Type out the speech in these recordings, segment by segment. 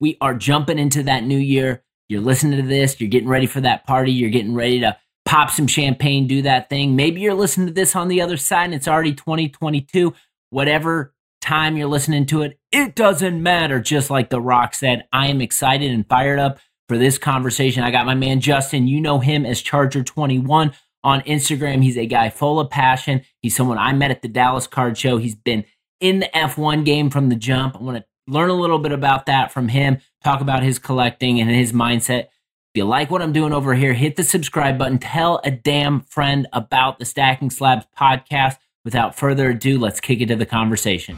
We are jumping into that new year. You're listening to this, you're getting ready for that party, you're getting ready to pop some champagne, do that thing. Maybe you're listening to this on the other side and it's already 2022. Whatever time you're listening to it, it doesn't matter. Just like The Rock said, I am excited and fired up for this conversation. I got my man Justin. You know him as Charger21 on Instagram. He's a guy full of passion. He's someone I met at the Dallas Card Show. He's been in the F1 game from the jump. I want to learn a little bit about that from him, talk about his collecting and his mindset. If you like what I'm doing over here, hit the subscribe button. Tell a damn friend about the Stacking Slabs podcast. Without further ado, let's kick it to the conversation.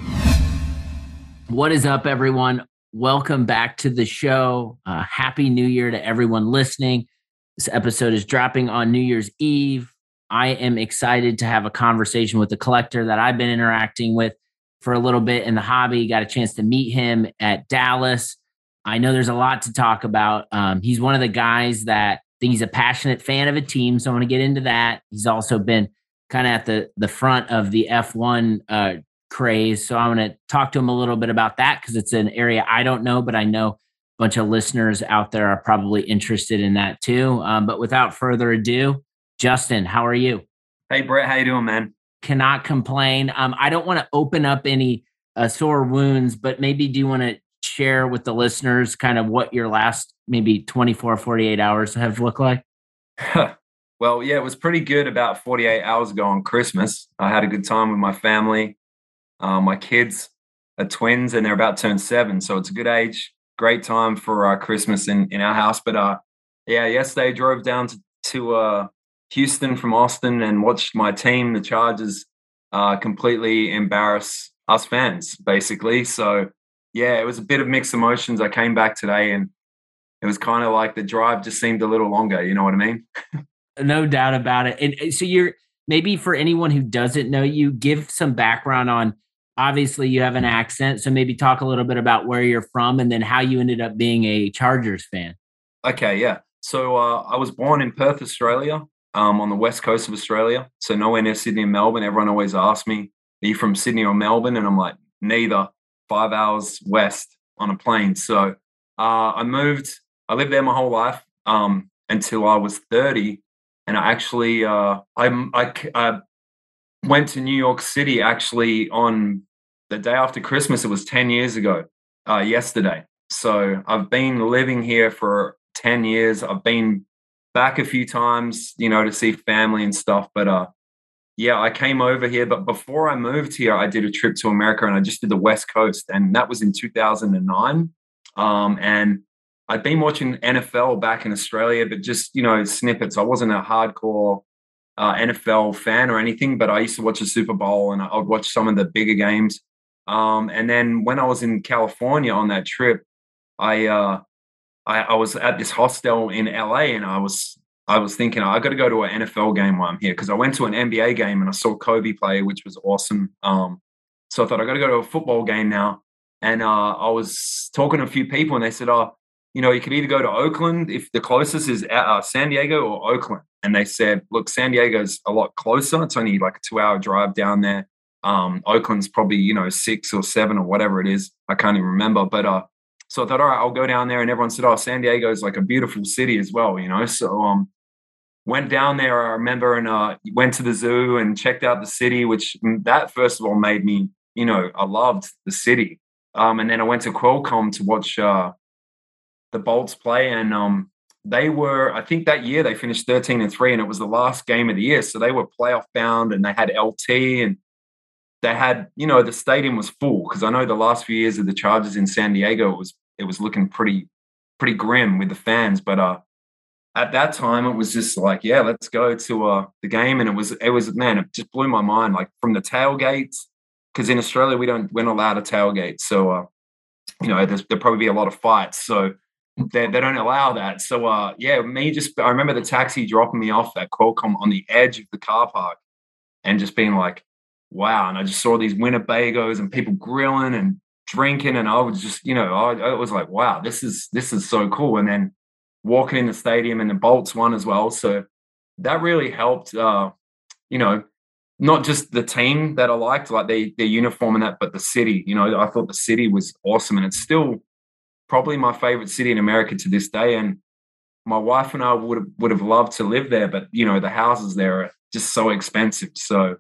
What is up, everyone? Welcome back to the show. Uh, Happy New Year to everyone listening. This episode is dropping on New Year's Eve. I am excited to have a conversation with the collector that I've been interacting with for a little bit in the hobby. Got a chance to meet him at Dallas. I know there's a lot to talk about. Um, he's one of the guys that think he's a passionate fan of a team, so I want to get into that. He's also been kind of at the the front of the F1 uh, craze, so I want to talk to him a little bit about that because it's an area I don't know, but I know a bunch of listeners out there are probably interested in that too. Um, but without further ado, Justin, how are you? Hey Brett, how you doing, man? Cannot complain. Um, I don't want to open up any uh, sore wounds, but maybe do you want to share with the listeners kind of what your last maybe 24, 48 hours have looked like? well, yeah, it was pretty good about 48 hours ago on Christmas. I had a good time with my family. Uh, my kids are twins and they're about to turn seven. So it's a good age great time for uh, Christmas in, in our house. But uh, yeah, yesterday I drove down to, to uh, Houston from Austin and watched my team, the Chargers, uh, completely embarrass us fans, basically. So yeah, it was a bit of mixed emotions. I came back today and it was kind of like the drive just seemed a little longer. You know what I mean? no doubt about it. And so you're maybe for anyone who doesn't know you, give some background on obviously you have an accent so maybe talk a little bit about where you're from and then how you ended up being a chargers fan okay yeah so uh, i was born in perth australia um, on the west coast of australia. So nowhere near sydney and melbourne. Everyone always asks me are you from sydney or melbourne? And i'm like neither. Five hours west on a plane. So uh, i moved i lived there my whole life um, until i was 30 and i actually uh, I, I, I went to new york city actually on the day after Christmas, it was 10 years ago, uh, yesterday. So I've been living here for 10 years. I've been back a few times, you know, to see family and stuff. But uh, yeah, I came over here. But before I moved here, I did a trip to America and I just did the West Coast. And that was in 2009. Um, and I'd been watching NFL back in Australia, but just, you know, snippets. I wasn't a hardcore uh, NFL fan or anything, but I used to watch the Super Bowl and I would watch some of the bigger games. Um, and then when I was in California on that trip, I, uh, I, I was at this hostel in LA, and I was I was thinking I got to go to an NFL game while I'm here because I went to an NBA game and I saw Kobe play, which was awesome. Um, so I thought I got to go to a football game now. And uh, I was talking to a few people, and they said, "Oh, you know, you could either go to Oakland if the closest is uh, San Diego or Oakland." And they said, "Look, San Diego's a lot closer. It's only like a two-hour drive down there. Um, Oakland's probably, you know, six or seven or whatever it is. I can't even remember. But uh, so I thought, all right, I'll go down there. And everyone said, oh, San Diego is like a beautiful city as well, you know. So um, went down there, I remember, and uh, went to the zoo and checked out the city, which mm, that first of all made me, you know, I loved the city. Um, and then I went to Qualcomm to watch uh, the Bolts play, and um, they were, I think that year they finished 13 and three, and it was the last game of the year. So they were playoff bound and they had LT and they had, you know, the stadium was full because I know the last few years of the Chargers in San Diego was it was looking pretty pretty grim with the fans, but uh at that time it was just like, yeah, let's go to uh the game and it was it was man, it just blew my mind like from the tailgates because in Australia we don't we're not allowed to tailgate. So uh you know, there's there'll probably be a lot of fights. So they, they don't allow that. So uh, yeah, me just I remember the taxi dropping me off at Qualcomm on the edge of the car park, and just being like, wow. And I just saw these Winnebagos and people grilling and drinking, and I was just you know I, I was like, wow, this is this is so cool. And then walking in the stadium and the Bolts won as well, so that really helped. Uh, you know, not just the team that I liked, like their their uniform and that, but the city. You know, I thought the city was awesome, and it's still probably my favorite city in America to this day. And my wife and I would have would have loved to live there, but you know, the houses there are just so expensive. So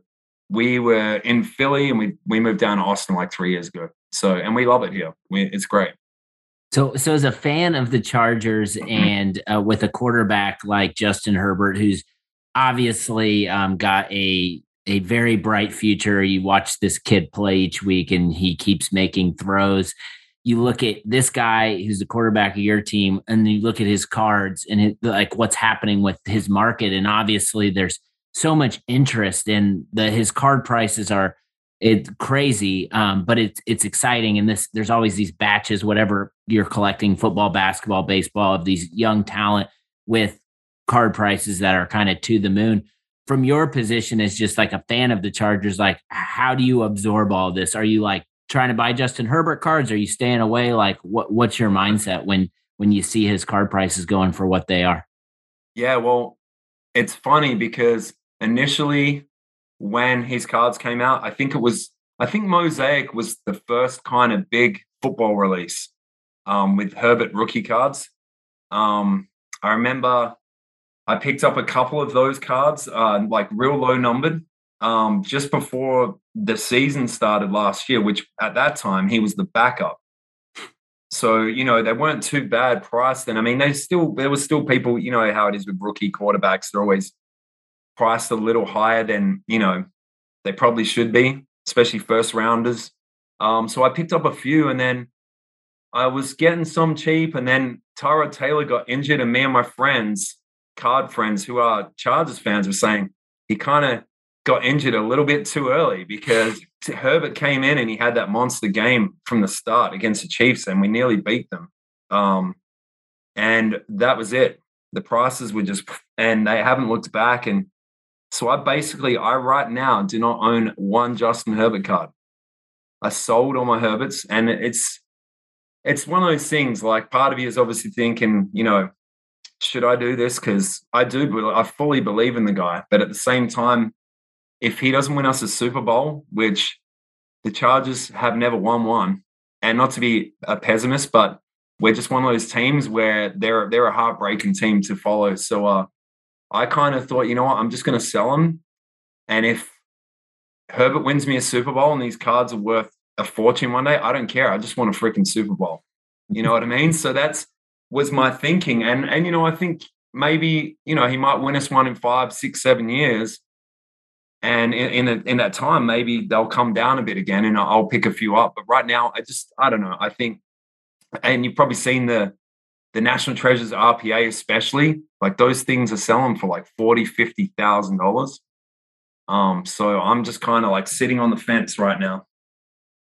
we were in Philly, and we we moved down to Austin like three years ago. So and we love it here. We, it's great. So, so as a fan of the Chargers and uh, with a quarterback like Justin Herbert, who's obviously um, got a a very bright future. You watch this kid play each week, and he keeps making throws. You look at this guy who's the quarterback of your team, and you look at his cards and it, like what's happening with his market. And obviously, there's so much interest in the his card prices are it's crazy, um, but it's it's exciting. And this there's always these batches, whatever you're collecting, football, basketball, baseball, of these young talent with card prices that are kind of to the moon from your position as just like a fan of the Chargers, like how do you absorb all this? Are you like trying to buy Justin Herbert cards? Are you staying away? Like what what's your mindset when when you see his card prices going for what they are? Yeah, well, it's funny because initially when his cards came out, I think it was I think Mosaic was the first kind of big football release um, with Herbert rookie cards. Um, I remember I picked up a couple of those cards, uh, like real low numbered, um, just before the season started last year, which at that time he was the backup. So, you know, they weren't too bad priced. And I mean, they still, there was still people, you know, how it is with rookie quarterbacks. They're always priced a little higher than, you know, they probably should be, especially first rounders. Um, so I picked up a few and then I was getting some cheap. And then Tyrod Taylor got injured, and me and my friends, card friends who are Chargers fans were saying he kind of got injured a little bit too early because Herbert came in and he had that monster game from the start against the Chiefs and we nearly beat them. Um, and that was it. The prices were just, and they haven't looked back. And so I basically, I right now do not own one Justin Herbert card. I sold all my Herberts and it's, it's one of those things like part of you is obviously thinking, you know, should I do this? Because I do, I fully believe in the guy. But at the same time, if he doesn't win us a Super Bowl, which the Chargers have never won one, and not to be a pessimist, but we're just one of those teams where they're they're a heartbreaking team to follow. So uh, I kind of thought, you know what, I'm just going to sell them, and if Herbert wins me a Super Bowl and these cards are worth a fortune one day, I don't care. I just want a freaking Super Bowl. You know what I mean? So that's was my thinking. And and you know, I think maybe you know he might win us one in five, six, seven years. And in in, in that time, maybe they'll come down a bit again, and I'll pick a few up. But right now, I just I don't know. I think, and you've probably seen the the National Treasures RPA, especially like those things are selling for like forty, fifty thousand dollars. Um, so I'm just kind of like sitting on the fence right now,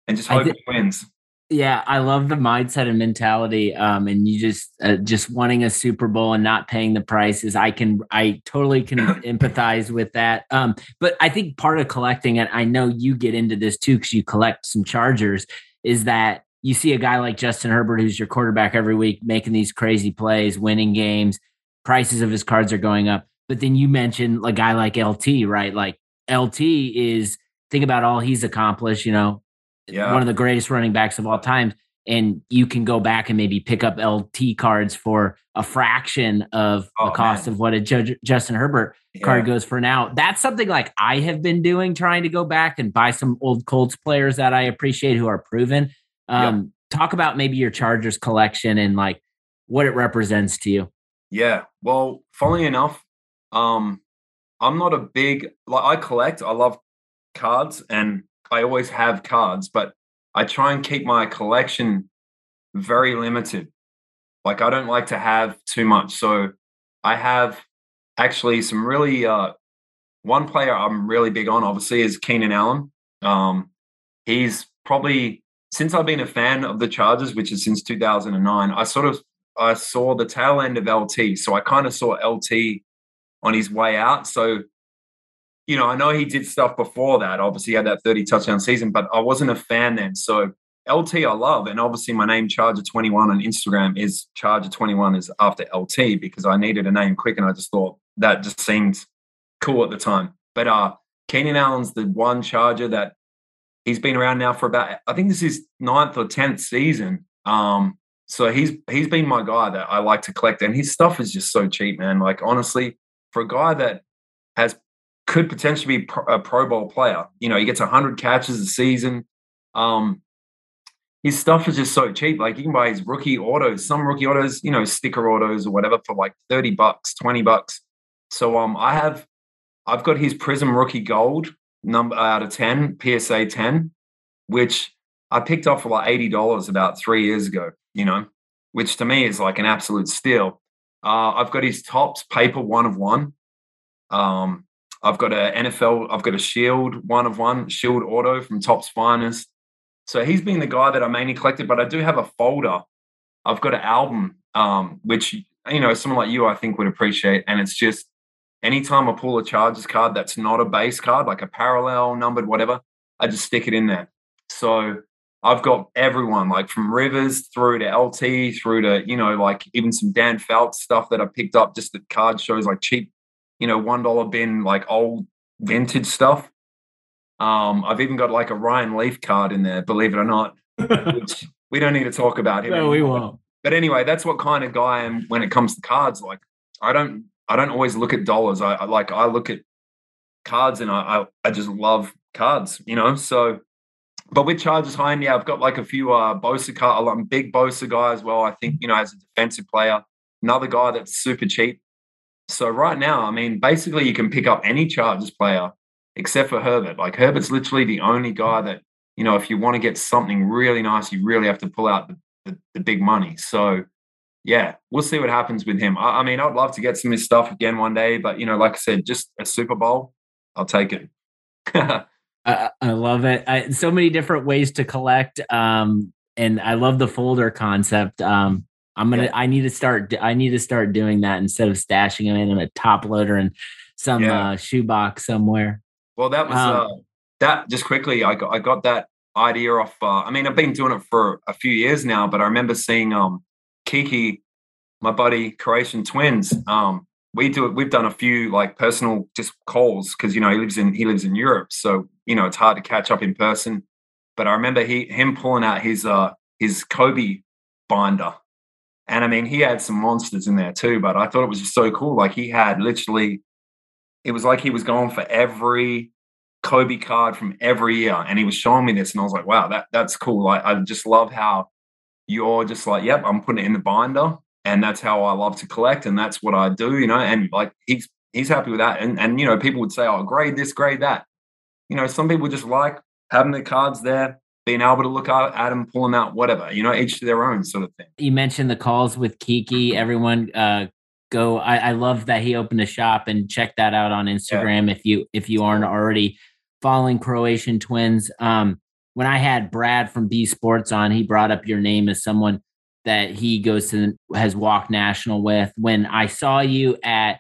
and just hope th- he wins. Yeah, I love the mindset and mentality. Um, and you just uh, just wanting a Super Bowl and not paying the prices. I can, I totally can empathize with that. Um, but I think part of collecting, and I know you get into this too because you collect some Chargers, is that you see a guy like Justin Herbert, who's your quarterback every week, making these crazy plays, winning games. Prices of his cards are going up. But then you mentioned a guy like LT, right? Like LT is think about all he's accomplished. You know, yeah. one of the greatest running backs of all time. And you can go back and maybe pick up LT cards for a fraction of oh, the cost man. of what a J- Justin Herbert yeah. card goes for now. That's something like I have been doing, trying to go back and buy some old Colts players that I appreciate who are proven. Um. Talk about maybe your Chargers collection and like what it represents to you. Yeah. Well, funnily enough, um, I'm not a big like I collect. I love cards, and I always have cards, but I try and keep my collection very limited. Like I don't like to have too much. So I have actually some really uh one player I'm really big on obviously is Keenan Allen. Um he's probably since I've been a fan of the Chargers, which is since 2009, I sort of I saw the tail end of LT. So I kind of saw LT on his way out. So, you know, I know he did stuff before that. Obviously, had that 30 touchdown season, but I wasn't a fan then. So LT I love. And obviously my name Charger21 on Instagram is Charger21 is after LT because I needed a name quick and I just thought that just seemed cool at the time. But uh Keenan Allen's the one Charger that he's been around now for about I think this is ninth or tenth season. Um, so he's he's been my guy that I like to collect, and his stuff is just so cheap, man. Like honestly, for a guy that has could potentially be a Pro Bowl player, you know, he gets hundred catches a season. Um, his stuff is just so cheap. Like you can buy his rookie autos, some rookie autos, you know, sticker autos or whatever for like 30 bucks, 20 bucks. So um I have I've got his Prizm rookie gold number out of 10, PSA 10, which I picked up for like $80 about three years ago, you know, which to me is like an absolute steal. Uh, I've got his Topps paper one of one. Um, I've got a NFL, I've got a Shield one of one, Shield Auto from Topps Finest. So he's been the guy that I mainly collected, but I do have a folder. I've got an album, um, which you know someone like you I think would appreciate, and it's just anytime I pull a Chargers card that's not a base card, like a parallel numbered whatever, I just stick it in there. So I've got everyone, like from Rivers through to LT, through to you know like even some Dan Fouts stuff that I picked up just the card shows like cheap, you know one dollar bin like old vintage stuff. Um, I've even got like a Ryan Leaf card in there, believe it or not. which we don't need to talk about him. No, anymore. we won't. But anyway, that's what kind of guy I am when it comes to cards. Like, I don't, I don't always look at dollars. I, I like, I look at cards, and I, I, I, just love cards. You know, so. But with charges high, and yeah, I've got like a few uh Bosa card, a big Bosa guy as well. I think you know as a defensive player, another guy that's super cheap. So right now, I mean, basically, you can pick up any Chargers player except for Herbert. Like Herbert's literally the only guy that, you know, if you want to get something really nice, you really have to pull out the, the, the big money. So, yeah, we'll see what happens with him. I, I, mean, I'd love to get some of his stuff again one day, but, you know, like I said, just a Super Bowl, I'll take it. I, I, love it. I, so many different ways to collect. Um, and I love the folder concept. Um, I'm gonna. Yeah. I need to start. I need to start doing that instead of stashing them in a top loader and some yeah. uh, shoebox somewhere. Well, that was um, uh, that. Just quickly, I got I got that idea off. Uh, I mean, I've been doing it for a few years now, but I remember seeing um, Kiki, my buddy, Croatian twins. Um, we do. We've done a few like personal just calls because you know he lives in he lives in Europe, so you know it's hard to catch up in person. But I remember he him pulling out his uh his Kobe binder, and I mean he had some monsters in there too. But I thought it was just so cool. Like he had literally it was like he was going for every Kobe card from every year, and he was showing me this, and I was like, wow, that that's cool. Like, I just love how you're just like, yep, I'm putting it in the binder, and that's how I love to collect, and that's what I do, you know. And like he's he's happy with that, and and you know, people would say, oh, grade this, grade that. You know, some people just like having the cards there, being able to look at them, pull them out, whatever. You know, each to their own sort of thing. You mentioned the calls with Kiki. Everyone uh, go I, I, love that he opened a shop and check that out on instagram yeah. if you if you aren't already following croatian twins um when i had brad from b sports on he brought up your name as someone that he goes to has walked national with. When i saw you at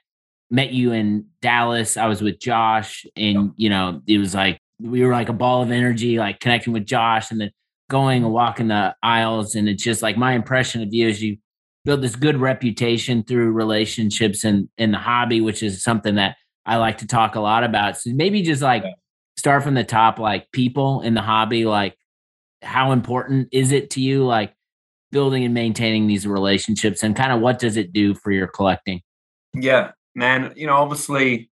met you in dallas i was with josh and you know it was like we were like a ball of energy like connecting with josh and then going and walking the aisles. And it's just like my impression of you is you build this good reputation through relationships and in the hobby, which is something that I like to talk a lot about. So maybe just like start from the top, like people in the hobby, like how important is it to you, like building and maintaining these relationships, and kind of what does it do for your collecting? Yeah, man. You know, obviously,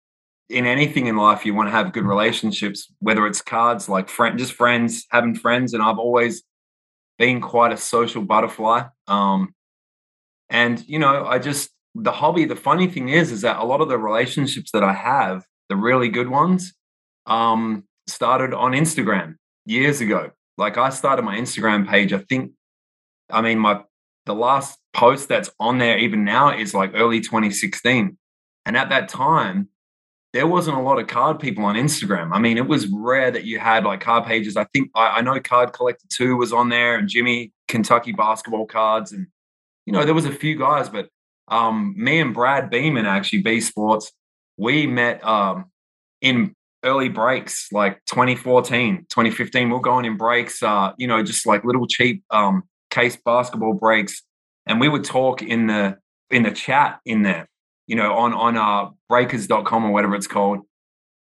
in anything in life, you want to have good relationships, whether it's cards, like friend, just friends, having friends. And I've always been quite a social butterfly. Um, and, you know, I just, the hobby, the funny thing is, is that a lot of the relationships that I have, the really good ones, um, started on Instagram years ago. Like I started my Instagram page, I think, I mean, my, the last post that's on there even now is like early 2016. And at that time, there wasn't a lot of card people on Instagram. I mean, it was rare that you had like card pages. I think I, I know Card Collector 2 was on there and Jimmy Kentucky basketball cards and you know, there was a few guys, but um, me and Brad Beeman actually B Sports, we met um, in early breaks like 2014 2015 we're going in breaks uh you know just like little cheap um case basketball breaks. And we would talk in the in the chat in there you know on on uh breakers.com or whatever it's called.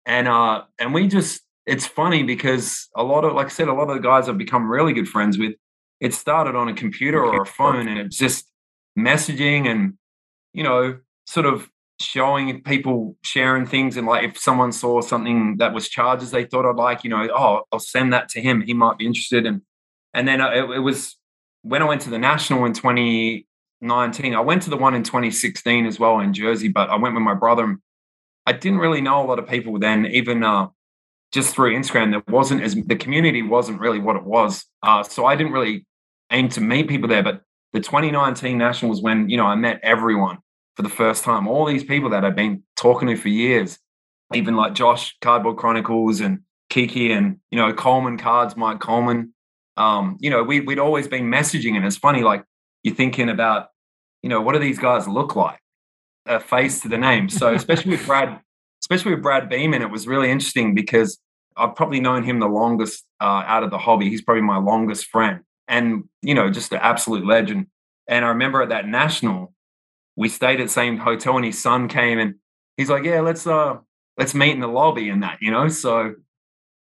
And uh and we just it's funny because a lot of like i said a lot of the guys i've become really good friends with it started on a computer or a phone and it's just messaging and you know sort of showing people sharing things and like if someone saw something that was Chargers they thought I'd like, you know, oh, I'll send that to him. He might be interested. And and then uh, it, it was when I went to the national in 2019. I went to the one in 2016 as well in Jersey, but I went with my brother. And I didn't really know a lot of people then, even uh, just through Instagram. There wasn't as the community wasn't really what it was. Uh, so I didn't really aim to meet people there. But the 2019 national was when you know I met everyone for the first time. All these people that I've been talking to for years, even like Josh Cardboard Chronicles and Kiki and you know Coleman Cards, Mike Coleman. Um, you know, we, we'd always been messaging, and it's funny, like you're thinking about, you know, what do these guys look like? A face to the name. So especially with Brad, especially with Brad Beeman, it was really interesting because I've probably known him the longest uh, out of the hobby. He's probably my longest friend, and you know, just an absolute legend. And I remember at that national, we stayed at the same hotel and his son came and he's like, yeah, let's uh let's meet in the lobby and that, you know. So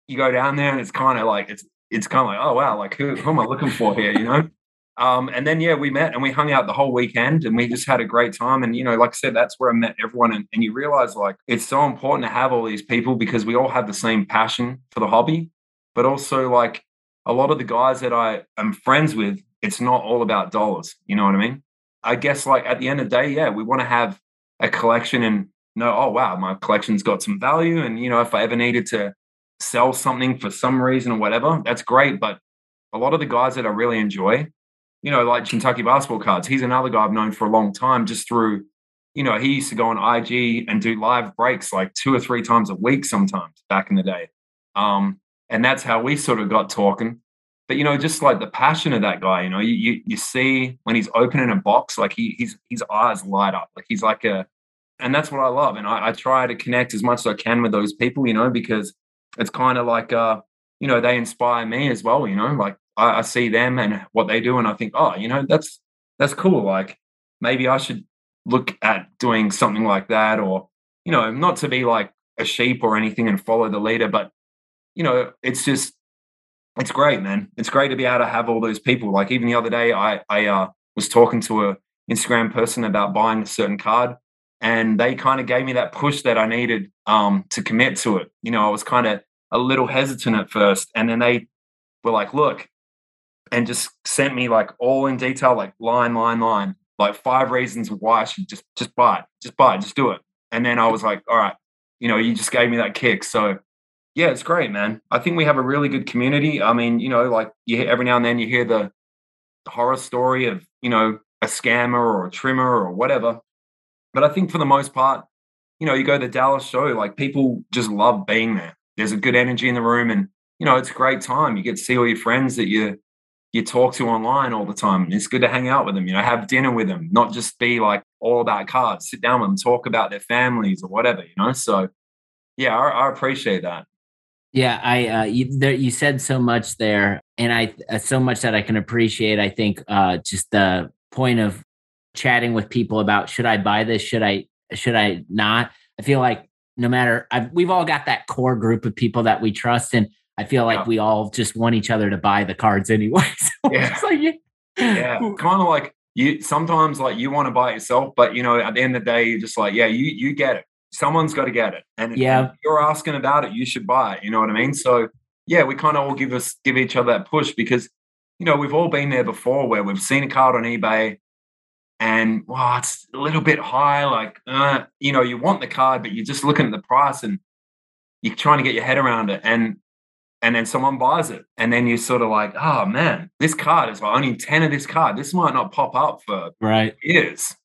you go down there and it's kind of like it's it's kind of like, oh wow, like who, who am I looking for here, you know? Um, and then yeah, we met and we hung out the whole weekend and we just had a great time. And you know, like I said, that's where I met everyone. And, and you realize like it's so important to have all these people because we all have the same passion for the hobby, but also like a lot of the guys that I am friends with, it's not all about dollars. You know what I mean? I guess like at the end of the day, yeah, we want to have a collection and know, oh wow, my collection's got some value. And you know, if I ever needed to sell something for some reason or whatever, that's great. But a lot of the guys that I really enjoy, you know, like Kentucky basketball cards, he's another guy I've known for a long time just through, you know, he used to go on IG and do live breaks like two or three times a week sometimes back in the day. Um, and that's how we sort of got talking but you know, just like the passion of that guy, you know, you you, you see when he's opening a box, like he his his eyes light up, like he's like a, and that's what I love, and I, I try to connect as much as I can with those people, you know, because it's kind of like uh, you know, they inspire me as well, you know, like I, I see them and what they do, and I think, oh, you know, that's that's cool, like maybe I should look at doing something like that, or you know, not to be like a sheep or anything and follow the leader, but you know, it's just it's great, man. It's great to be able to have all those people. Like even the other day, I I uh, was talking to a Instagram person about buying a certain card, and they kind of gave me that push that I needed um, to commit to it. You know, I was kind of a little hesitant at first, and then they were like, "Look," and just sent me like all in detail, like line, line, line, like five reasons why I should just just buy it, just buy it, just do it. And then I was like, "All right, you know, you just gave me that kick." So yeah, it's great, man. I think we have a really good community. I mean, you know, like you hear, every now and then you hear the horror story of, you know, a scammer or a trimmer or whatever. But I think for the most part, you know, you go to the Dallas show, like people just love being there. There's a good energy in the room and, you know, it's a great time. You get to see all your friends that you you talk to online all the time. And It's good to hang out with them, you know, have dinner with them, not just be like all about cards. Sit down with them, talk about their families or whatever, you know. So yeah, I, I appreciate that. Yeah, I uh, you, there, you said so much there, and I uh, so much that I can appreciate. I think uh, just the point of chatting with people about should I buy this, should I should I not. I feel like no matter I've, we've all got that core group of people that we trust, and I feel like yeah. we all just want each other to buy the cards anyway. So yeah, like, yeah. yeah. kind of like you. Sometimes like you want to buy it yourself, but you know at the end of the day, you're just like, yeah, you you get it someone's got to get it. And yeah, you're asking about it, you should buy it. You know what I mean? So yeah, we kind of all give us give each other that push because you know we've all been there before where we've seen a card on eBay and wow, it's a little bit high. Like uh, you know, you want the card, but you're just looking at the price and you're trying to get your head around it. And and then someone buys it, and then you're sort of like, oh man, this card is like only ten of this card. This might not pop up for right years.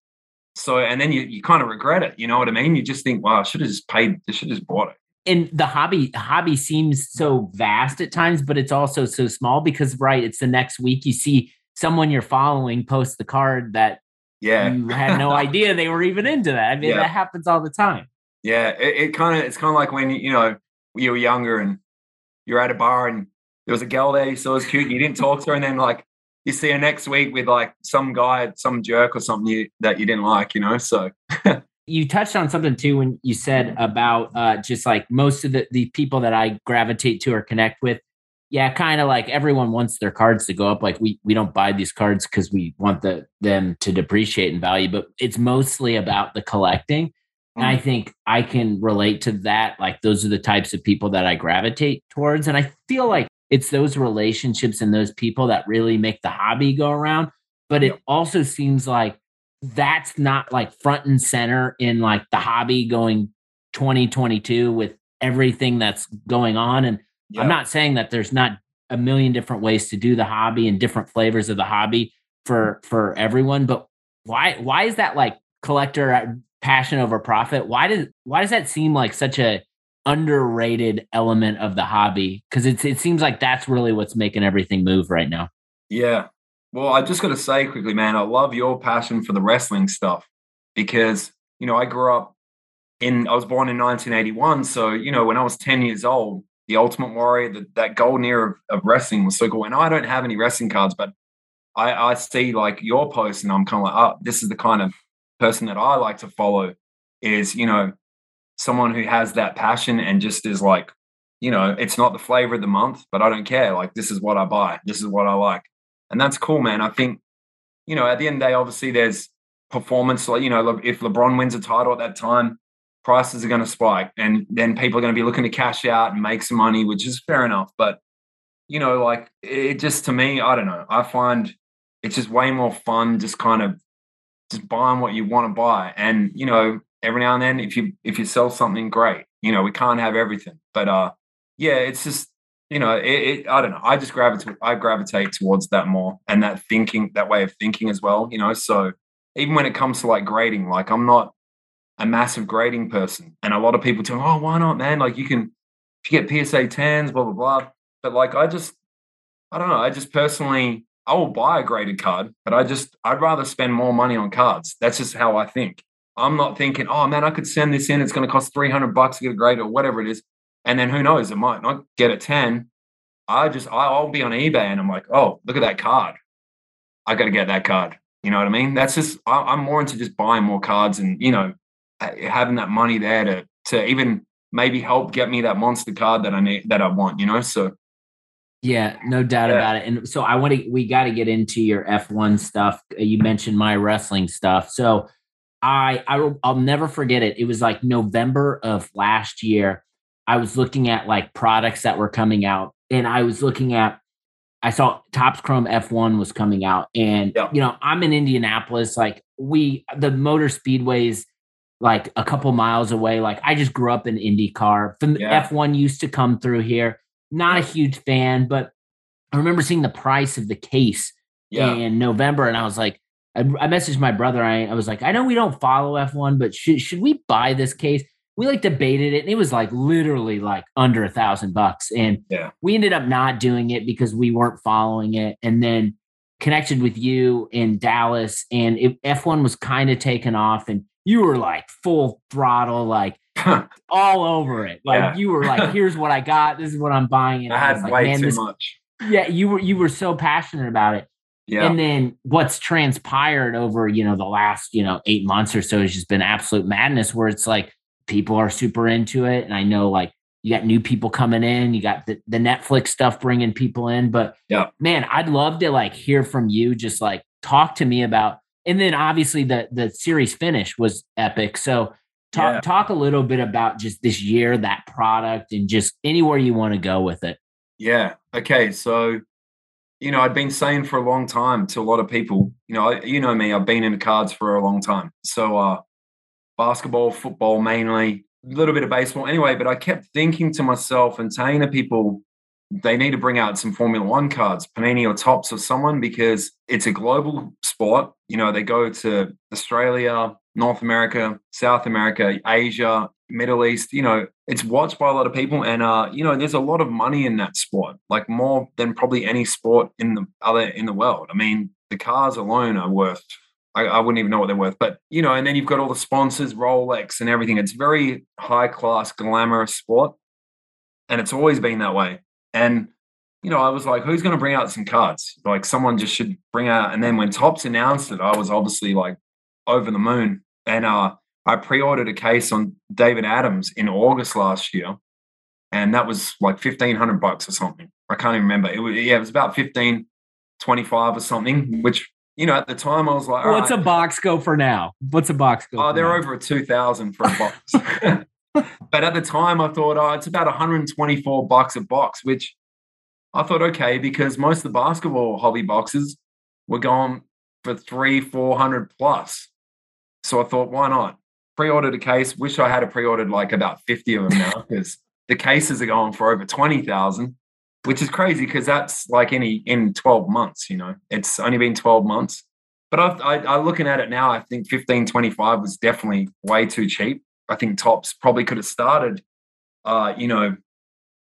So, and then you, you kind of regret it. You know what I mean? You just think, wow, I should have just paid, I should have just bought it. And the hobby hobby seems so vast at times, but it's also so small because right, it's the next week you see someone you're following posts the card that yeah you had no idea they were even into that. I mean, Yeah. that happens all the time. Yeah, it, it kind of it's kind of like when you know you were younger and you're at a bar and there was a girl there you saw was cute and you didn't talk to her and then like you see her next week with like some guy, some jerk or something you, that you didn't like, you know. So you touched on something too when you said about uh, just like most of the, the people that I gravitate to or connect with. Yeah, kind of like everyone wants their cards to go up. Like we we don't buy these cards because we want the them to depreciate in value, but it's mostly about the collecting. And I think I can relate to that. Like those are the types of people that I gravitate towards. And I feel like it's those relationships and those people that really make the hobby go around. But it also seems like that's not like front and center in like the hobby going 2022 with everything that's going on. And yeah. I'm not saying that there's not a million different ways to do the hobby and different flavors of the hobby for for everyone, but why why is that like collector passion over profit? Why does why does that seem like such a underrated element of the hobby? Because it's it seems like that's really what's making everything move right now. Yeah. Well, I just got to say quickly, man, I love your passion for the wrestling stuff because, you know, I grew up in, I was born in 1981. So, you know, when I was 10 years old, the Ultimate Warrior, the, that golden era of, of wrestling was so cool. And I don't have any wrestling cards, but I, I see like your post and I'm kind of like, oh, this is the kind of person that I like to follow is, you know, someone who has that passion and just is like, you know, it's not the flavor of the month, but I don't care. Like, this is what I buy. This is what I like and that's cool, man. I think, you know, at the end of the day, obviously there's performance. Like, you know, if LeBron wins a title at that time, prices are going to spike, and then people are going to be looking to cash out and make some money, which is fair enough. But you know, like it just to me, I don't know. I find it's just way more fun, just kind of just buying what you want to buy, and you know, every now and then, if you if you sell something, great. You know, we can't have everything, but uh, yeah, it's just you know, it, it, I don't know. I just gravitate. I gravitate towards that more, and that thinking, that way of thinking as well. You know, so even when it comes to like grading, like I'm not a massive grading person, and a lot of people tell, me, "Oh, why not, man? Like you can, if you get PSA tens, blah blah blah." But like, I just, I don't know. I just personally, I will buy a graded card, but I just, I'd rather spend more money on cards. That's just how I think. I'm not thinking, oh man, I could send this in. It's going to cost 300 bucks to get a grade or whatever it is. And then who knows? It might not get a 10. I just, I'll be on eBay and I'm like, oh, look at that card. I got to get that card. You know what I mean? That's just, I, am more into just buying more cards and, you know, having that money there to, to even maybe help get me that monster card that I need, that I want, you know? So, yeah, no doubt yeah. about it. And so I want to, we got to get into your F1 stuff. You mentioned my wrestling stuff. So I, I, I'll never forget it. It was like November of last year. I was looking at like products that were coming out and I was looking at I saw Topps Chrome F1 was coming out and Yeah. you know, I'm in Indianapolis like we the motor speedways like a couple miles away like I just grew up in IndyCar. Yeah. F1 used to come through here. Not a huge fan, but I remember seeing the price of the case yeah. in November, and I was like, I, I messaged my brother. I, I was like, I know we don't follow F1, but should should we buy this case? We like debated it, and it was like literally like under a thousand bucks, and Yeah. we ended up not doing it because we weren't following it, and then connected with you in Dallas, and it, F1 was kind of taken off, and you were like full throttle, like all over it. Like Yeah. you were like, here's what I got, this is what I'm buying, and I I, had like, way man, too this much. yeah, you were you were so passionate about it. Yeah. And then what's transpired over, you know, the last, you know, eight months or so has just been absolute madness where it's like people are super into it. And I know like you got new people coming in, you got the, the Netflix stuff bringing people in. But Yeah. man, I'd love to like hear from you, just like talk to me about and then obviously the the series finish was epic. So talk Yeah. talk a little bit about just this year, that product, and just anywhere you want to go with it. Yeah. Okay. So, you know, I'd been saying for a long time to a lot of people, you know, you know me, I've been in cards for a long time. So, uh, basketball, football mainly, a little bit of baseball anyway. But I kept thinking to myself and saying to people, they need to bring out some Formula One cards, Panini or Topps or someone, because it's a global sport. You know, they go to Australia, North America, South America, Asia, Middle East, you know, it's watched by a lot of people, and uh, you know, there's a lot of money in that sport, like more than probably any sport in the other in the world. I mean, the cars alone are worth. I, I wouldn't even know what they're worth, but you know, and then you've got all the sponsors, Rolex, and everything. It's very high class, glamorous sport, and it's always been that way. And you know, I was like, who's going to bring out some cards? Like, someone just should bring out. And then when Topps announced it, I was obviously like over the moon. And uh, I pre-ordered a case on Dave and Adam's in August last year, and that was like fifteen hundred bucks or something. I can't even remember. It was yeah, it was about 15, 25 or something. Which you know, at the time I was like, what's right. a box go for now? What's a box go? Oh, they're now? over a two thousand for a box. but at the time, I thought, oh, it's about one hundred and twenty-four bucks a box, which I thought okay because most of the basketball hobby boxes were going for three, four hundred plus. So I thought, why not? Pre-ordered a case. Wish I had a pre-ordered like about 50 of them now because the cases are going for over 20,000, which is crazy because that's like any in 12 months, you know, it's only been 12 months. But I've, I, I looking at it now, I think 15, 25 was definitely way too cheap. I think Topps probably could have started, uh, you know,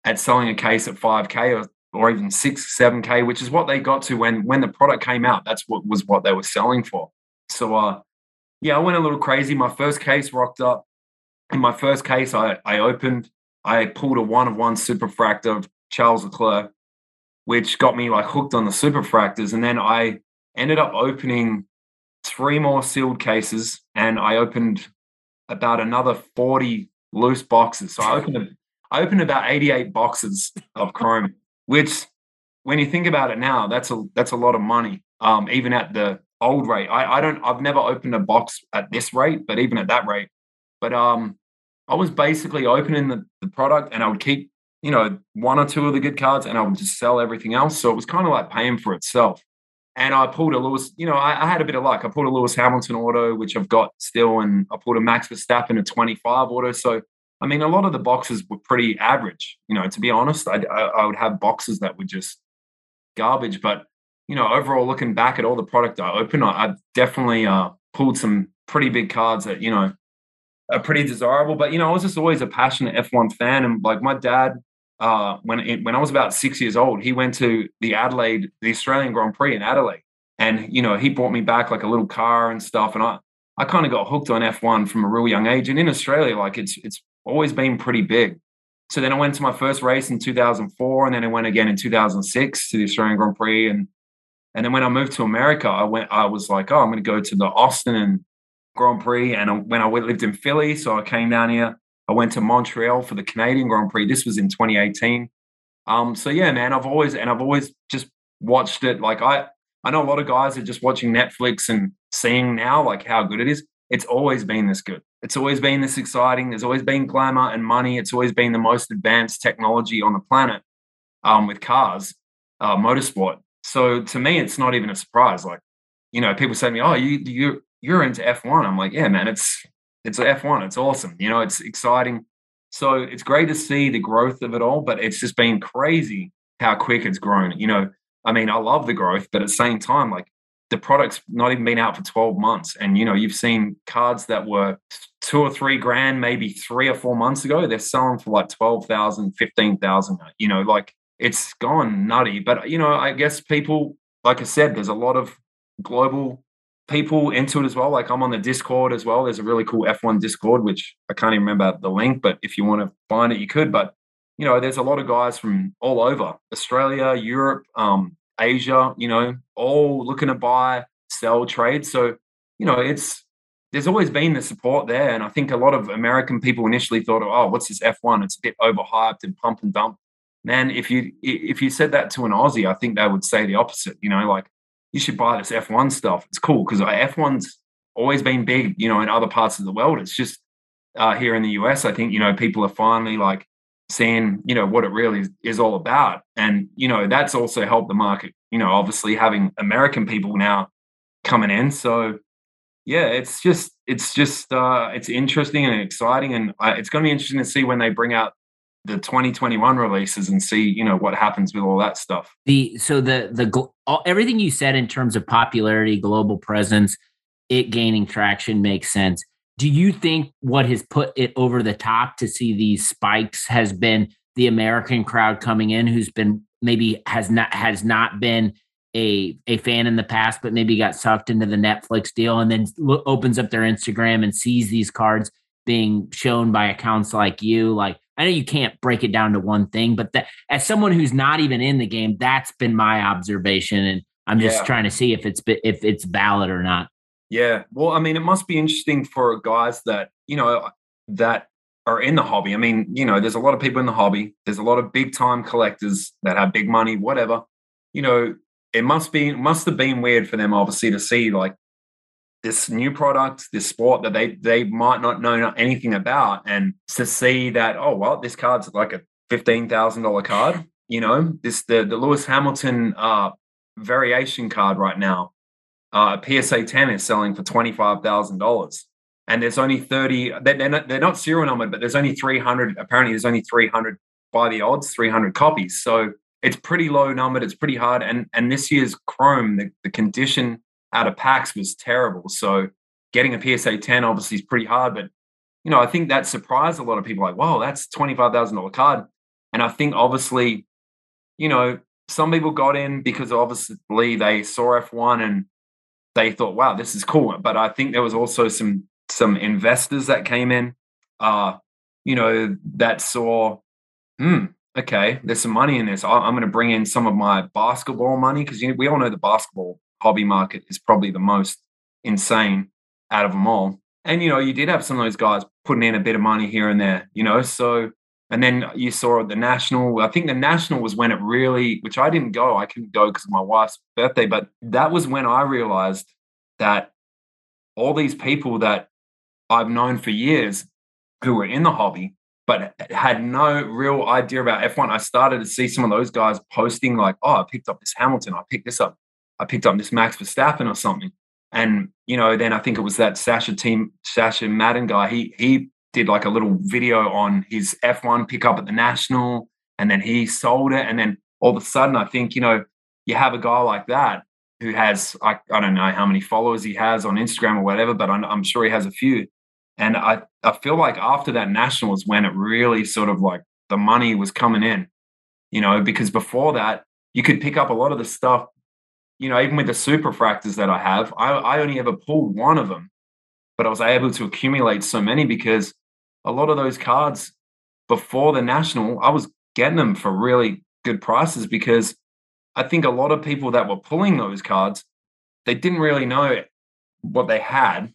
at selling a case at 5K or, or even six, 7K, which is what they got to when when the product came out. That's what was what they were selling for. So uh yeah, I went a little crazy. My first case rocked up. In my first case, I, I opened, I pulled a one of one superfractor of Charles Leclerc, which got me like hooked on the superfractors. And then I ended up opening three more sealed cases and I opened about another 40 loose boxes. So I opened, I opened about 88 boxes of chrome, which when you think about it now, that's a, that's a lot of money. Um, even at the old rate. I, I don't I've never opened a box at this rate, but even at that rate. But um I was basically opening the, the product and I would keep, you know, one or two of the good cards and I would just sell everything else. So it was kind of like paying for itself. And I pulled a Lewis, you know, I, I, had a bit of luck. I pulled a Lewis Hamilton auto, which I've got still, and I pulled a Max Verstappen a 25 auto. So, I mean, a lot of the boxes were pretty average. You know, to be honest, I, I, I would have boxes that were just garbage. But you know, overall, looking back at all the product I opened, I, I definitely uh, pulled some pretty big cards that you know are pretty desirable. But you know, I was just always a passionate F1 fan, and like my dad, uh, when it, when I was about six years old, he went to the Adelaide, the Australian Grand Prix in Adelaide, and you know, he brought me back like a little car and stuff, and I I kind of got hooked on F1 from a real young age. And in Australia, like it's it's always been pretty big. So then I went to my first race in 2004, and then I went again in 2006 to the Australian Grand Prix, and and then when I moved to America, I went. I was like, oh, I'm going to go to the Austin and Grand Prix. And when I lived in Philly, so I came down here. I went to Montreal for the Canadian Grand Prix. This was in 2018. Um, so yeah, man, I've always and I've always just watched it. Like I, I know a lot of guys are just watching Netflix and seeing now like how good it is. It's always been this good. It's always been this exciting. There's always been glamour and money. It's always been the most advanced technology on the planet um, with cars, uh, motorsport. So to me, it's not even a surprise. Like, you know, people say to me, "Oh, you you you're into F1." I'm like, "Yeah, man, it's it's F1. It's awesome. You know, it's exciting." So it's great to see the growth of it all, but it's just been crazy how quick it's grown. You know, I mean, I love the growth, but at the same time, like the product's not even been out for 12 months. And, you know, you've seen cards that were two or three grand, maybe three or four months ago, they're selling for like 12,000, 15,000, you know, like it's gone nutty. But you know, I guess people, like I said, there's a lot of global people into it as well. Like I'm on the Discord as well. There's a really cool F1 Discord, which I can't even remember the link, but if you want to find it, you could. But you know, there's a lot of guys from all over Australia, Europe, um, Asia. You know, all looking to buy, sell, trade. So you know, it's there's always been the support there, and I think a lot of American people initially thought, "Oh, what's this F1? It's a bit overhyped and pump and dump." Man, if you if you said that to an Aussie, I think they would say the opposite. You know, like you should buy this F1 stuff. It's cool because F1's always been big. You know, in other parts of the world, it's just uh, here in the US. I think you know people are finally like seeing you know what it really is, all about, and you know that's also helped the market. You know, obviously having American people now coming in, so yeah, it's just it's just uh, it's interesting and exciting, and uh, it's going to be interesting to see when they bring out the 2021 releases and see you know what happens with all that stuff the so the the all, everything you said in terms of popularity global presence it gaining traction makes sense do you think what has put it over the top to see these spikes has been the American crowd coming in who's been maybe has not has not been a a fan in the past, but maybe got sucked into the Netflix deal and then lo- opens up their Instagram and sees these cards being shown by accounts like you. Like I know you can't break it down to one thing, but that as someone who's not even in the game, that's been my observation, and I'm just yeah. trying to see if it's if it's valid or not. Yeah, well, I mean, it must be interesting for guys that you know that are in the hobby. I mean, you know, there's a lot of people in the hobby. There's a lot of big time collectors that have big money, whatever. You know, it must be must have been weird for them obviously to see like this new product this sport that they they might not know anything about and to see that oh well this card's like a $15000 card you know this the the lewis hamilton uh variation card right now uh psa 10 is selling for $25000 and there's only 30 they're not, they're not serial numbered but there's only 300 apparently there's only 300 by the odds 300 copies so it's pretty low numbered. It's pretty hard. And and this year's Chrome, the, the condition out of packs was terrible. So getting a PSA 10 obviously is pretty hard. But you know, I think that surprised a lot of people. Like, wow, that's twenty five thousand dollar card. And I think obviously, you know, some people got in because obviously they saw F1 and they thought, wow, this is cool. But I think there was also some some investors that came in, uh, you know, that saw, hmm, okay, there's some money in this. I'm going to bring in some of my basketball money because you know, we all know the basketball hobby market is probably the most insane out of them all. And you know, you did have some of those guys putting in a bit of money here and there, you know. So, and then you saw the national. I think the national was when it really, which I didn't go. I couldn't go because of my wife's birthday, but that was when I realized that all these people that I've known for years who were in the hobby but had no real idea about F1. I started to see some of those guys posting like, "Oh, I picked up this Hamilton. I picked this up. I picked up this Max Verstappen or something." And you know, then I think it was that Sasha team, Sasha Madden guy. He he did like a little video on his F1 pickup at the National, and then he sold it. And then all of a sudden, I think you know, you have a guy like that who has I, I don't know how many followers he has on Instagram or whatever, but I'm, I'm sure he has a few and I, I feel like after that national was when it really sort of like the money was coming in, you know, because before that, you could pick up a lot of the stuff, you know, even with the superfractors that I have, I, I only ever pulled one of them, but I was able to accumulate so many because a lot of those cards before the national, I was getting them for really good prices because I think a lot of people that were pulling those cards, they didn't really know what they had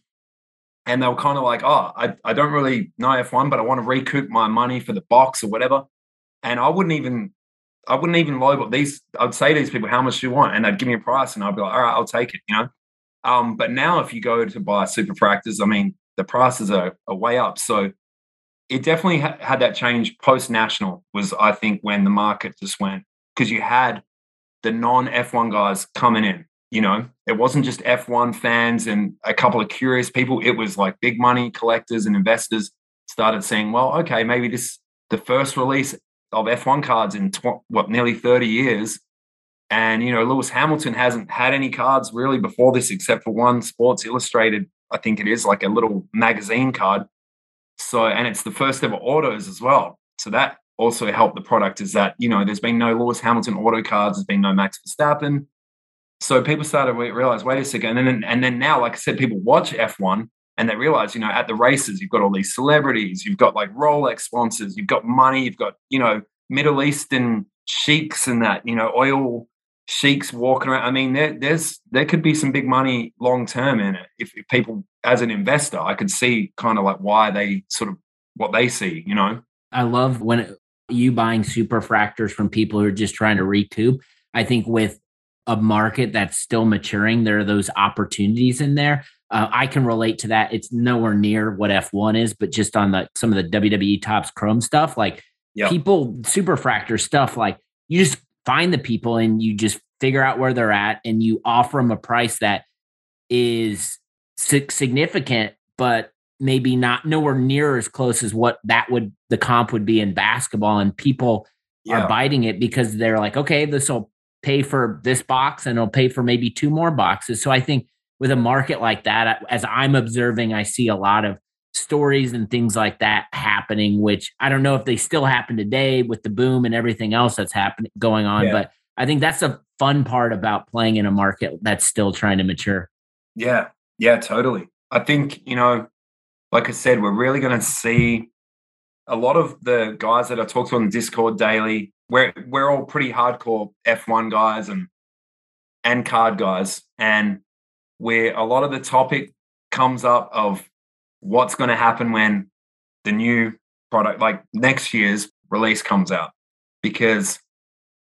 and they were kind of like, oh, I, I don't really know F1, but I want to recoup my money for the box or whatever. And I wouldn't even, I wouldn't even lowball these. I'd say to these people, how much do you want? And they'd give me a price, and I'd be like, all right, I'll take it, you know. Um, but now, if you go to buy superfractors, I mean, the prices are, are way up. So it definitely ha- had that change post national. Was I think when the market just went because you had the non F1 guys coming in you know, it wasn't just F1 fans and a couple of curious people. It was like big money collectors and investors started saying, well, okay, maybe this the first release of F1 cards in tw- what nearly 30 years. And you know, Lewis Hamilton hasn't had any cards really before this, except for one Sports Illustrated. I think it is like a little magazine card. So, and it's the first ever autos as well. So that also helped the product. Is that you know, there's been no Lewis Hamilton auto cards. There's been no Max Verstappen so people started to realize, wait a second, and then and then now, like I said, people watch F1 and they realize, you know, at the races, you've got all these celebrities, you've got like Rolex sponsors, you've got money, you've got you know Middle Eastern sheiks and that, you know, oil sheiks walking around. I mean, there, there's there could be some big money long term in it. If, if people, as an investor, I could see kind of like why they sort of what they see, you know. I love when you buying superfractors from people who are just trying to recoup. I think with a market that's still maturing, there are those opportunities in there. Uh, I can relate to that. It's nowhere near what F1 is, but just on the some of the WWE Topps Chrome stuff, like yep. people superfractor stuff, like you just find the people and you just figure out where they're at and you offer them a price that is significant, but maybe not nowhere near as close as what that would the comp would be in basketball. And people yeah. are biting it because they're like, okay, this will pay for this box and it'll pay for maybe two more boxes. So I think with a market like that, uh, as I'm observing, I see a lot of stories and things like that happening, which I don't know if they still happen today with the boom and everything else that's happening going on. Yeah. But I think that's a fun part about playing in a market that's still trying to mature. Yeah. Yeah, totally. I think, you know, like I said, we're really going to see a lot of the guys that I talk to on the Discord daily. We're we're all pretty hardcore F1 guys and and card guys, and where a lot of the topic comes up of what's going to happen when the new product, like next year's release, comes out, because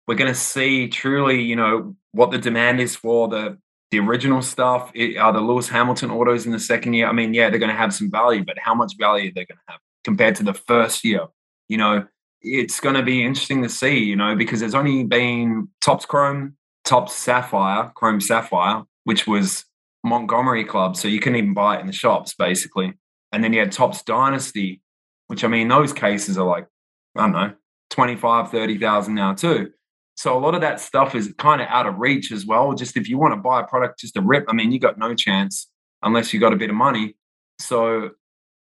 we're going to see truly, you know, what the demand is for the the original stuff. It, are the Lewis Hamilton autos in the second year? I mean, yeah, they're going to have some value, but how much value are they going to have compared to the first year? You know, it's going to be interesting to see. You know, because there's only been Topps Chrome, Topps Sapphire, Chrome Sapphire, which was Montgomery Club, so you couldn't even buy it in the shops, basically. And then you had Topps Dynasty, which I mean, those cases are like, I don't know, 25, 30,000 now too. So a lot of that stuff is kind of out of reach as well. Just if you want to buy a product just to rip, I mean, you got no chance unless you got a bit of money. So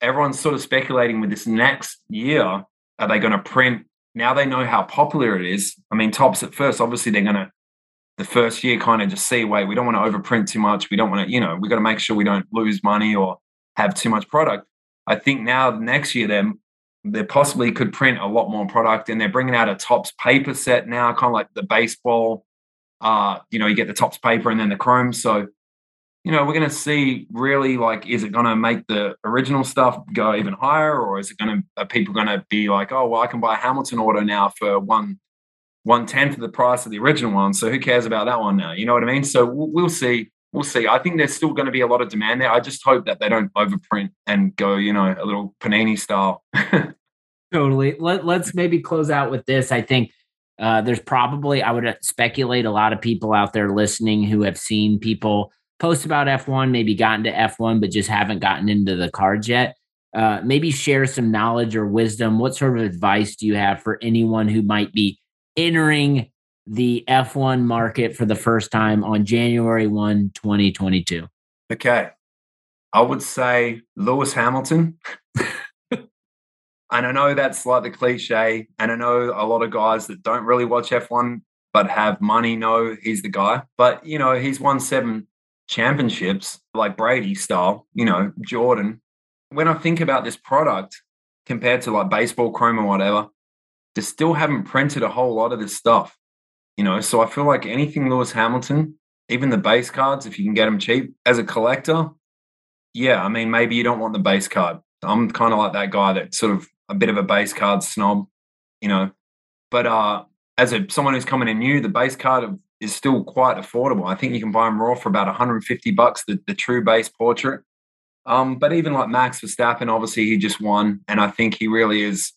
everyone's sort of speculating with this next year, are they going to print? Now they know how popular it is. I mean, Topps at first, obviously they're going to the first year kind of just see, wait, we don't want to overprint too much. We don't want to, you know, we got to make sure we don't lose money or have too much product. I think now next year they're they possibly could print a lot more product and they're bringing out a Topps paper set now kind of like the baseball uh you know you get the Topps paper and then the chrome so you know we're going to see really like is it going to make the original stuff go even higher or is it going to are people going to be like oh well i can buy a hamilton auto now for one one tenth of the price of the original one so who cares about that one now you know what i mean so we'll, we'll see we'll see. I think there's still going to be a lot of demand there. I just hope that they don't overprint and go, you know, a little Panini style. totally. Let, let's maybe close out with this. I think uh, there's probably, I would speculate, a lot of people out there listening who have seen people post about F1, maybe gotten to F1, but just haven't gotten into the cards yet. Uh, maybe share some knowledge or wisdom. What sort of advice do you have for anyone who might be entering the F1 market for the first time on January 1, 2022? Okay. I would say Lewis Hamilton. and I know that's like the cliche. And I know a lot of guys that don't really watch F1 but have money know he's the guy. But, you know, he's won seven championships like Brady style, you know, Jordan. When I think about this product compared to like baseball chrome or whatever, they still haven't printed a whole lot of this stuff. You know, so I feel like anything Lewis Hamilton, even the base cards, if you can get them cheap as a collector, yeah, I mean, maybe you don't want the base card. I'm kind of like that guy that sort of a bit of a base card snob, you know. But uh, as a someone who's coming in new, the base card is still quite affordable. I think you can buy them raw for about 150 bucks, the, the true base portrait. Um, but even like Max Verstappen, obviously he just won, and I think he really is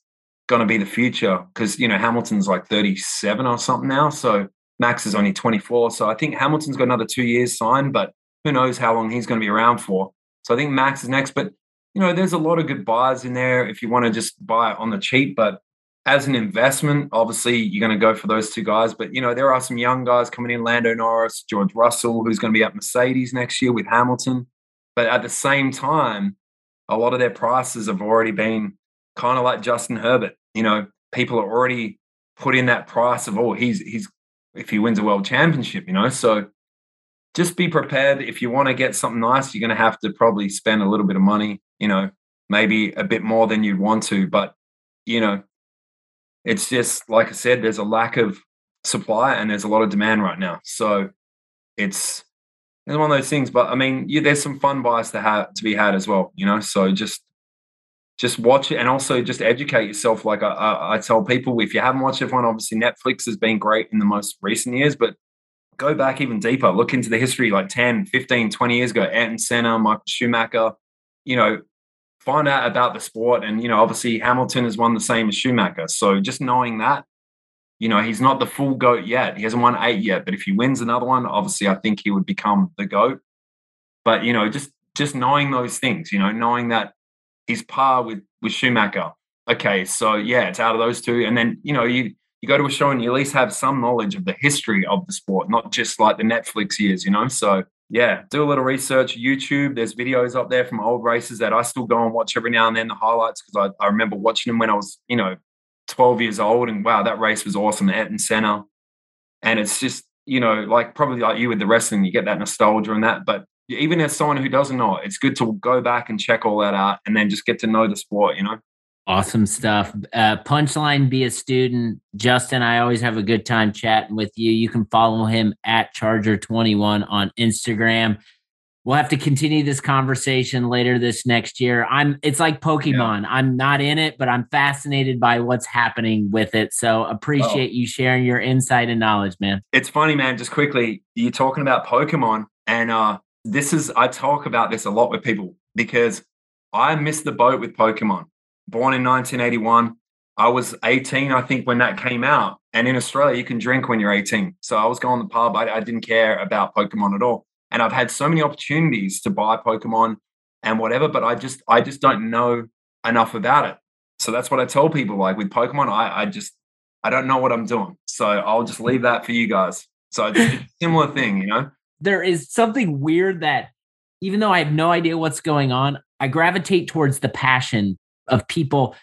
going to be the future because you know Hamilton's like 37 or something now, so Max is only 24. So I think Hamilton's got another two years signed, but who knows how long he's going to be around for. So I think Max is next, but you know there's a lot of good buys in there if you want to just buy it on the cheap. But as an investment, obviously you're going to go for those two guys. But you know there are some young guys coming in: Lando Norris, George Russell, who's going to be at Mercedes next year with Hamilton. But at the same time, a lot of their prices have already been kind of like Justin Herbert you know, people are already put in that price of, oh, he's he's if he wins a world championship, you know. So just be prepared. If you want to get something nice, you're going to have to probably spend a little bit of money, you know, maybe a bit more than you'd want to. But, you know, it's just like I said, there's a lack of supply and there's a lot of demand right now. So it's it's one of those things. But I mean, yeah, there's some fun buys to have to be had as well, you know. So just just watch it and also just educate yourself. Like I, I, I tell people, if you haven't watched F1, obviously Netflix has been great in the most recent years, but go back even deeper, look into the history like 10, 15, 20 years ago, Ayrton Senna, Michael Schumacher, you know, find out about the sport. And, you know, obviously Hamilton has won the same as Schumacher. So just knowing that, you know, he's not the full GOAT yet. He hasn't won eight yet. But if he wins another one, obviously I think he would become the GOAT. But, you know, just just knowing those things, you know, knowing that he's par with with Schumacher. Okay, so yeah, it's out of those two, and then you know you you go to a show and you at least have some knowledge of the history of the sport, not just like the Netflix years, you know. So yeah, do a little research. YouTube, there's videos up there from old races that I still go and watch every now and then, the highlights, because I, I remember watching them when I was, you know, 12 years old. And wow, that race was awesome at Ayrton Senna, And it's just, you know, like probably like you with the wrestling, you get that nostalgia and that. But even as someone who doesn't know it, it's good to go back and check all that out and then just get to know the sport, you know? Awesome stuff. Uh, punchline, be a student. Justin, I always have a good time chatting with you. You can follow him at Charger21 on Instagram. We'll have to continue this conversation later this next year. I'm it's like Pokemon. Yeah. I'm not in it, but I'm fascinated by what's happening with it. So appreciate oh. you sharing your insight and knowledge, man. It's funny, man. Just quickly, you're talking about Pokemon, and uh, this is I talk about this a lot with people because I missed the boat with Pokemon born in 1981. I was 18, I think, when that came out. And in Australia, you can drink when you're 18. So I was going to the pub. I, I didn't care about Pokemon at all. And I've had so many opportunities to buy Pokemon and whatever, but I just I just don't know enough about it. So that's what I tell people. Like with Pokemon, I, I just I don't know what I'm doing. So I'll just leave that for you guys. So it's a similar thing, you know. There is something weird that even though I have no idea what's going on, I gravitate towards the passion of people.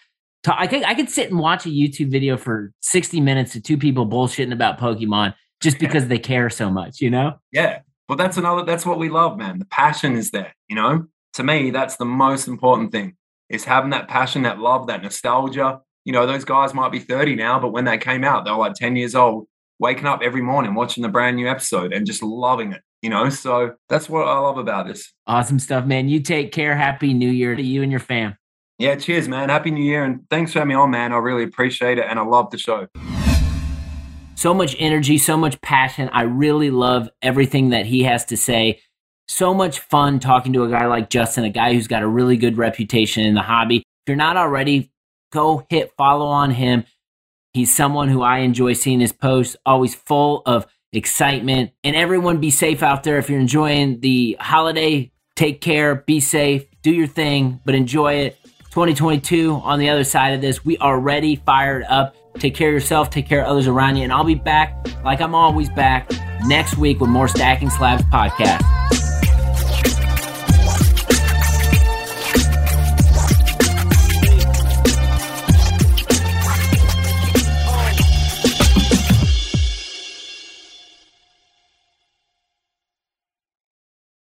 I could I could sit and watch a YouTube video for 60 minutes of two people bullshitting about Pokemon just because they care so much, you know? Yeah. Well, that's another that's what we love, man. The passion is there, you know? To me, that's the most important thing. Is having that passion, that love, that nostalgia. You know, those guys might be 30 now, but when they came out, they were like 10 years old, waking up every morning, watching the brand new episode and just loving it you know so that's what i love about this awesome stuff man you take care happy new year to you and your fam yeah, cheers, man. Happy New Year. And thanks for having me on, man. I really appreciate it. And I love the show. So much energy, so much passion. I really love everything that he has to say. So much fun talking to a guy like Justin, a guy who's got a really good reputation in the hobby. If you're not already, go hit follow on him. He's someone who I enjoy seeing his posts, always full of excitement. And everyone be safe out there. If you're enjoying the holiday, take care, be safe, do your thing, but enjoy it. 2022 on the other side of this. We are ready, fired up. Take care of yourself, take care of others around you. And I'll be back, like I'm always back, next week with more Stacking Slabs podcast.